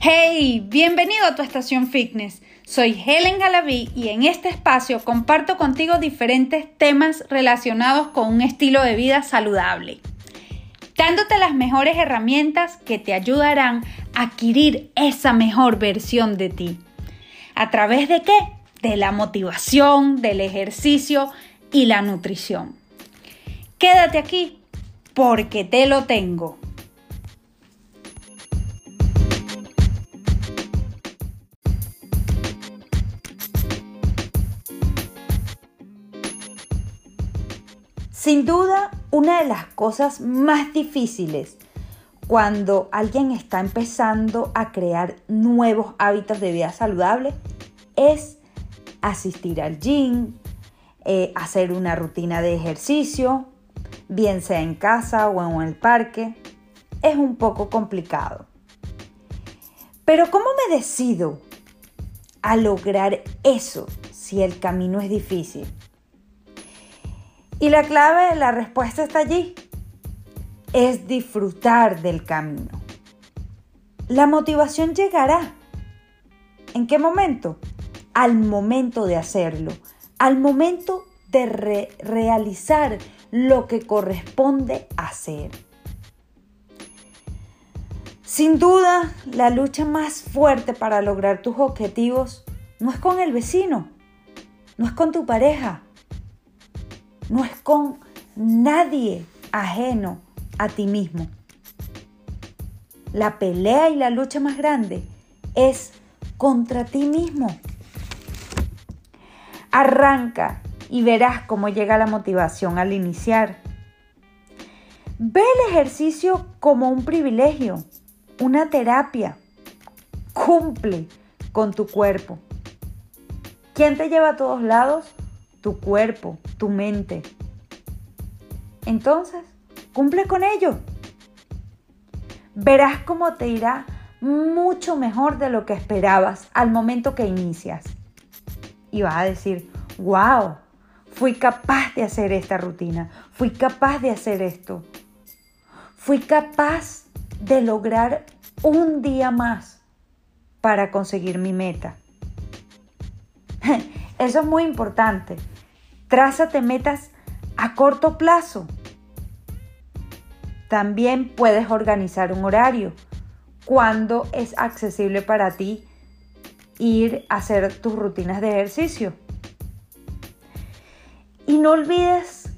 Hey, bienvenido a tu estación fitness. Soy Helen Galaví y en este espacio comparto contigo diferentes temas relacionados con un estilo de vida saludable, dándote las mejores herramientas que te ayudarán a adquirir esa mejor versión de ti. ¿A través de qué? De la motivación, del ejercicio y la nutrición. Quédate aquí porque te lo tengo. Sin duda, una de las cosas más difíciles cuando alguien está empezando a crear nuevos hábitos de vida saludable es asistir al gym, eh, hacer una rutina de ejercicio, bien sea en casa o en el parque. Es un poco complicado. Pero ¿cómo me decido a lograr eso si el camino es difícil? Y la clave, la respuesta está allí. Es disfrutar del camino. La motivación llegará. ¿En qué momento? Al momento de hacerlo. Al momento de realizar lo que corresponde hacer. Sin duda, la lucha más fuerte para lograr tus objetivos no es con el vecino, no es con tu pareja, no es con nadie ajeno a ti mismo. La pelea y la lucha más grande es contra ti mismo. Arranca y verás cómo llega la motivación al iniciar. Ve el ejercicio como un privilegio, una terapia. Cumple con tu cuerpo. ¿Quién te lleva a todos lados? Tu cuerpo, tu mente. Entonces, cumple con ello. Verás cómo te irá mucho mejor de lo que esperabas al momento que inicias. Y vas a decir, wow, fui capaz de hacer esta rutina, fui capaz de hacer esto, fui capaz de lograr un día más para conseguir mi meta. Eso es muy importante. Trázate metas a corto plazo. También puedes organizar un horario. Cuando es accesible para ti ir a hacer tus rutinas de ejercicio? Y no olvides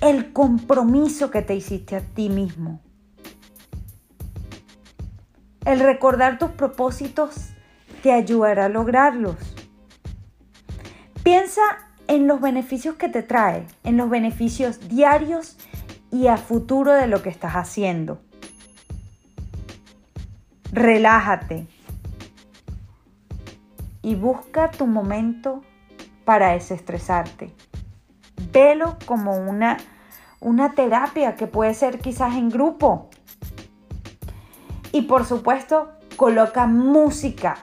el compromiso que te hiciste a ti mismo. El recordar tus propósitos te ayudará a lograrlos. Piensa en los beneficios que te trae, en los beneficios diarios y a futuro de lo que estás haciendo. Relájate y busca tu momento para desestresarte. Velo como una, una terapia que puede ser quizás en grupo. Y por supuesto, coloca música,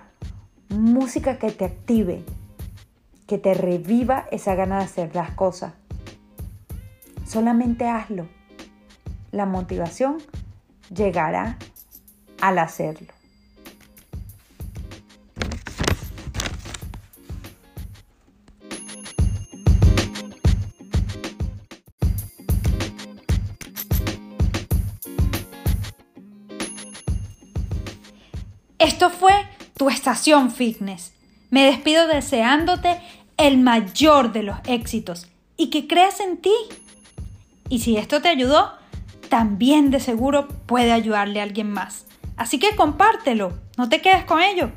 música que te active, que te reviva esa gana de hacer las cosas. Solamente hazlo. La motivación llegará al hacerlo. Esto fue tu estación fitness. Me despido deseándote el mayor de los éxitos y que creas en ti. Y si esto te ayudó, también de seguro puede ayudarle a alguien más. Así que compártelo, no te quedes con ello.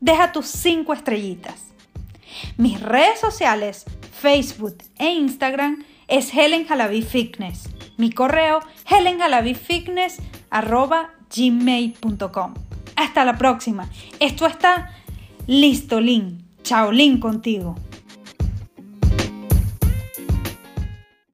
Deja tus cinco estrellitas. Mis redes sociales, Facebook e Instagram es Helen Jalaví Fitness. Mi correo gmail.com Hasta la próxima. Esto está listo, Lin. Chao, Lin contigo.